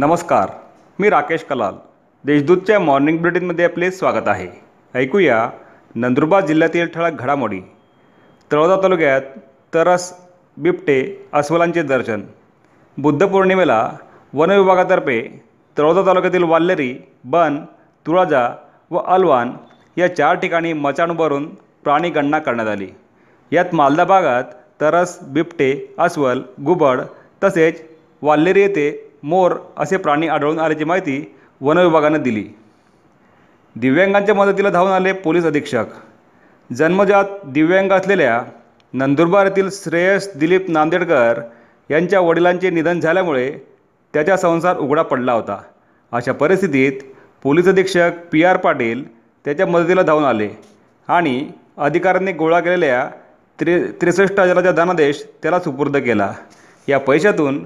नमस्कार मी राकेश कलाल. देशदूतच्या मॉर्निंग बुलेटिनमध्ये आपले स्वागत आहे. ऐकूया नंदुरबार जिल्ह्यातील ठळक घडामोडी. तळोदा तालुक्यात तरस बिबटे अस्वलांचे दर्शन. बुद्ध पौर्णिमेला वन विभागातर्फे तळोदा तालुक्यातील वाल्लेरी बन तुळाजा व अलवान या चार ठिकाणी मचाण भरून प्राणी गणना करण्यात आली. यात मालदा भागात तरस बिबटे अस्वल गुबड तसेच वाल्लेरी येथे मोर असे प्राणी आढळून आल्याची माहिती वनविभागानं दिली. दिव्यांगांच्या मदतीला धावून आले पोलीस अधीक्षक. जन्मजात दिव्यांग असलेल्या नंदुरबार येथील श्रेयस दिलीप नांदेडकर यांच्या वडिलांचे निधन झाल्यामुळे त्याचा संसार उघडा पडला होता. अशा परिस्थितीत पोलीस अधीक्षक पी आर पाटील त्याच्या मदतीला धावून आले आणि अधिकाऱ्यांनी गोळा केलेल्या त्रे त्रेसष्ट हजाराचा धनादेश त्याला सुपूर्द केला. या पैशातून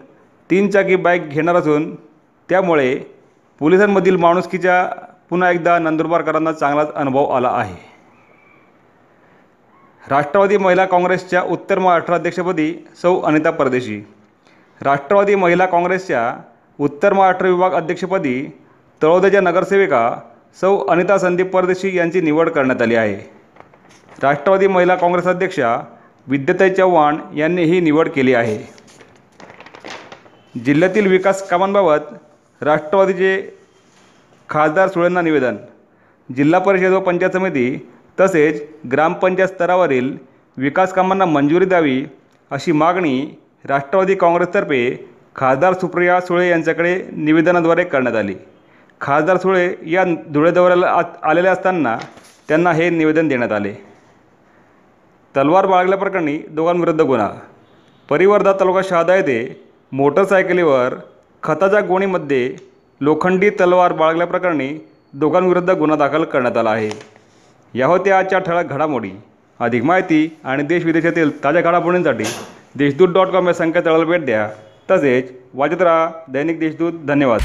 तीन चाकी बाईक घेणार असून त्यामुळे पोलिसांमधील माणुसकीच्या पुन्हा एकदा नंदुरबारकरांना चांगलाच अनुभव आला आहे. राष्ट्रवादी महिला काँग्रेसच्या उत्तर महाराष्ट्र अध्यक्षपदी सौ अनिता परदेशी. राष्ट्रवादी महिला काँग्रेसच्या उत्तर महाराष्ट्र विभाग अध्यक्षपदी तळोद्याच्या नगरसेविका सौ अनिता संदीप परदेशी यांची निवड करण्यात आली आहे. राष्ट्रवादी महिला काँग्रेस अध्यक्षा विद्याताई चव्हाण यांनी ही निवड केली आहे. जिल्ह्यातील विकास कामांबाबत राष्ट्रवादीचे खासदार सुळेंना निवेदन. जिल्हा परिषद व पंचायत समिती तसेच ग्रामपंचायत स्तरावरील विकास कामांना मंजुरी द्यावी अशी मागणी राष्ट्रवादी काँग्रेसतर्फे खासदार सुप्रिया सुळे यांच्याकडे निवेदनाद्वारे करण्यात आली. खासदार सुळे या धुळे दौऱ्याला आत आलेले असताना त्यांना हे निवेदन देण्यात आले. तलवार बाळगल्याप्रकरणी दोघांविरुद्ध गुन्हा. परिवर्धा तालुका शहादा येथे मोटरसायकलीवर खताच्या गोणीमध्ये लोखंडी तलवार बाळगल्याप्रकरणी दोघांविरुद्ध गुन्हा दाखल करण्यात आला आहे. या होत्या आजच्या ठळक घडामोडी. अधिक माहिती आणि देशविदेशातील ताज्या घडामोडींसाठी देशदूत डॉट कॉम या संकेतस्थळाला भेट द्या. तसेच वाजत राहा दैनिक देशदूत. धन्यवाद.